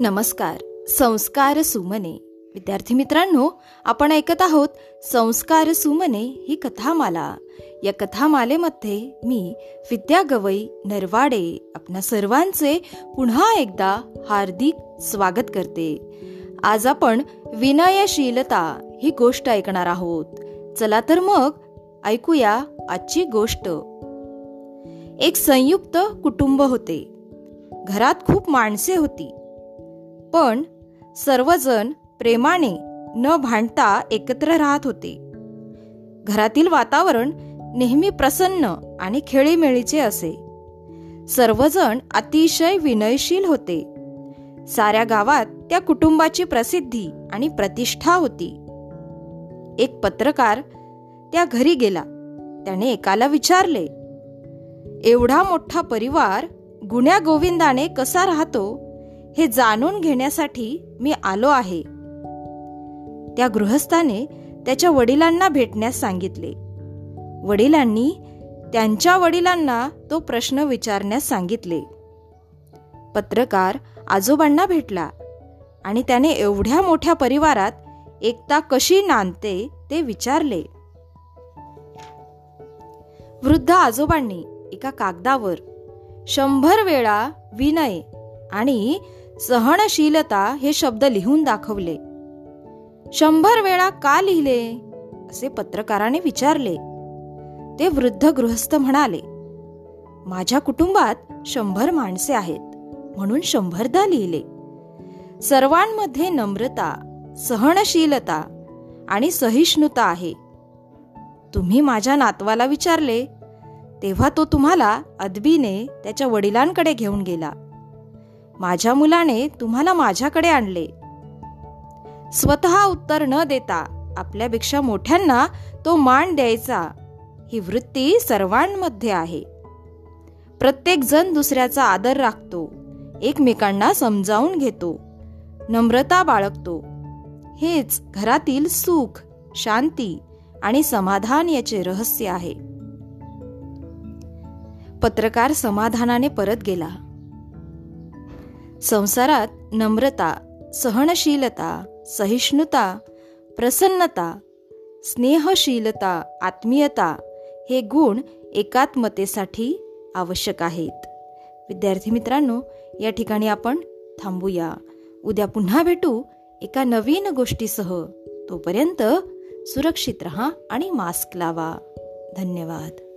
नमस्कार. संस्कार सुमने. विद्यार्थी मित्रांनो आपण ऐकत आहोत संस्कार सुमने ही कथामाला. या कथामालेमध्ये मी विद्या गवई नरवाडे आपणा सर्वांचे पुन्हा एकदा हार्दिक स्वागत करते. आज आपण विनयशीलता ही गोष्ट ऐकणार आहोत. चला तर मग ऐकूया आजची गोष्ट. एक संयुक्त कुटुंब होते. घरात खूप माणसे होती. पण सर्वजण प्रेमाने न भांडता एकत्र राहत होते. घरातील वातावरण नेहमी प्रसन्न आणि खेळीमेळीचे असे. सर्वजण अतिशय विनयशील होते. साऱ्या गावात त्या कुटुंबाची प्रसिद्धी आणि प्रतिष्ठा होती. एक पत्रकार त्या घरी गेला. त्याने एकाला विचारले एवढा मोठा परिवार गुण्या गोविंदाने कसा राहतो? हे जाणून घेण्यासाठी मी आलो आहे. त्या गृहस्थाने त्याच्या वडिलांना भेटण्यास सांगितले. वडिलांनी त्यांच्या वडिलांना तो प्रश्न विचारण्यास सांगितले. पत्रकार आजोबांना भेटला आणि त्याने एवढ्या मोठ्या परिवारात एकता कशी नांदते ते विचारले. वृद्ध आजोबांनी एका कागदावर शंभर वेळा विनय आणि सहनशीलता हे शब्द लिहून दाखवले. शंभर वेळा का लिहिले? असे पत्रकाराने विचारले. ते वृद्ध गृहस्थ म्हणाले माझ्या कुटुंबात शंभर माणसे आहेत म्हणून शंभरदा लिहिले. सर्वांमध्ये नम्रता सहनशीलता आणि सहिष्णुता आहे. तुम्ही माझ्या नातवाला विचारले तेव्हा तो तुम्हाला अदबीने त्याच्या वडिलांकडे घेऊन गेला. माझ्या मुलाने तुम्हाला माझ्याकडे आणले. स्वतः उत्तर न देता आपल्यापेक्षा मोठ्यांना तो मान द्यायचा. ही वृत्ती सर्वांमध्ये आहे. प्रत्येक जण दुसऱ्याचा आदर राखतो. एकमेकांना समजावून घेतो. नम्रता बाळगतो. हेच घरातील सुख शांती आणि समाधान याचे रहस्य आहे. पत्रकार समाधानाने परत गेला. संसारात नम्रता सहनशीलता सहिष्णुता प्रसन्नता स्नेहशीलता आत्मीयता हे गुण एकात्मतेसाठी आवश्यक आहेत. विद्यार्थी मित्रांनो या ठिकाणी आपण थांबूया. उद्या पुन्हा भेटू एका नवीन गोष्टीसह. तोपर्यंत सुरक्षित रहा आणि मास्क लावा. धन्यवाद.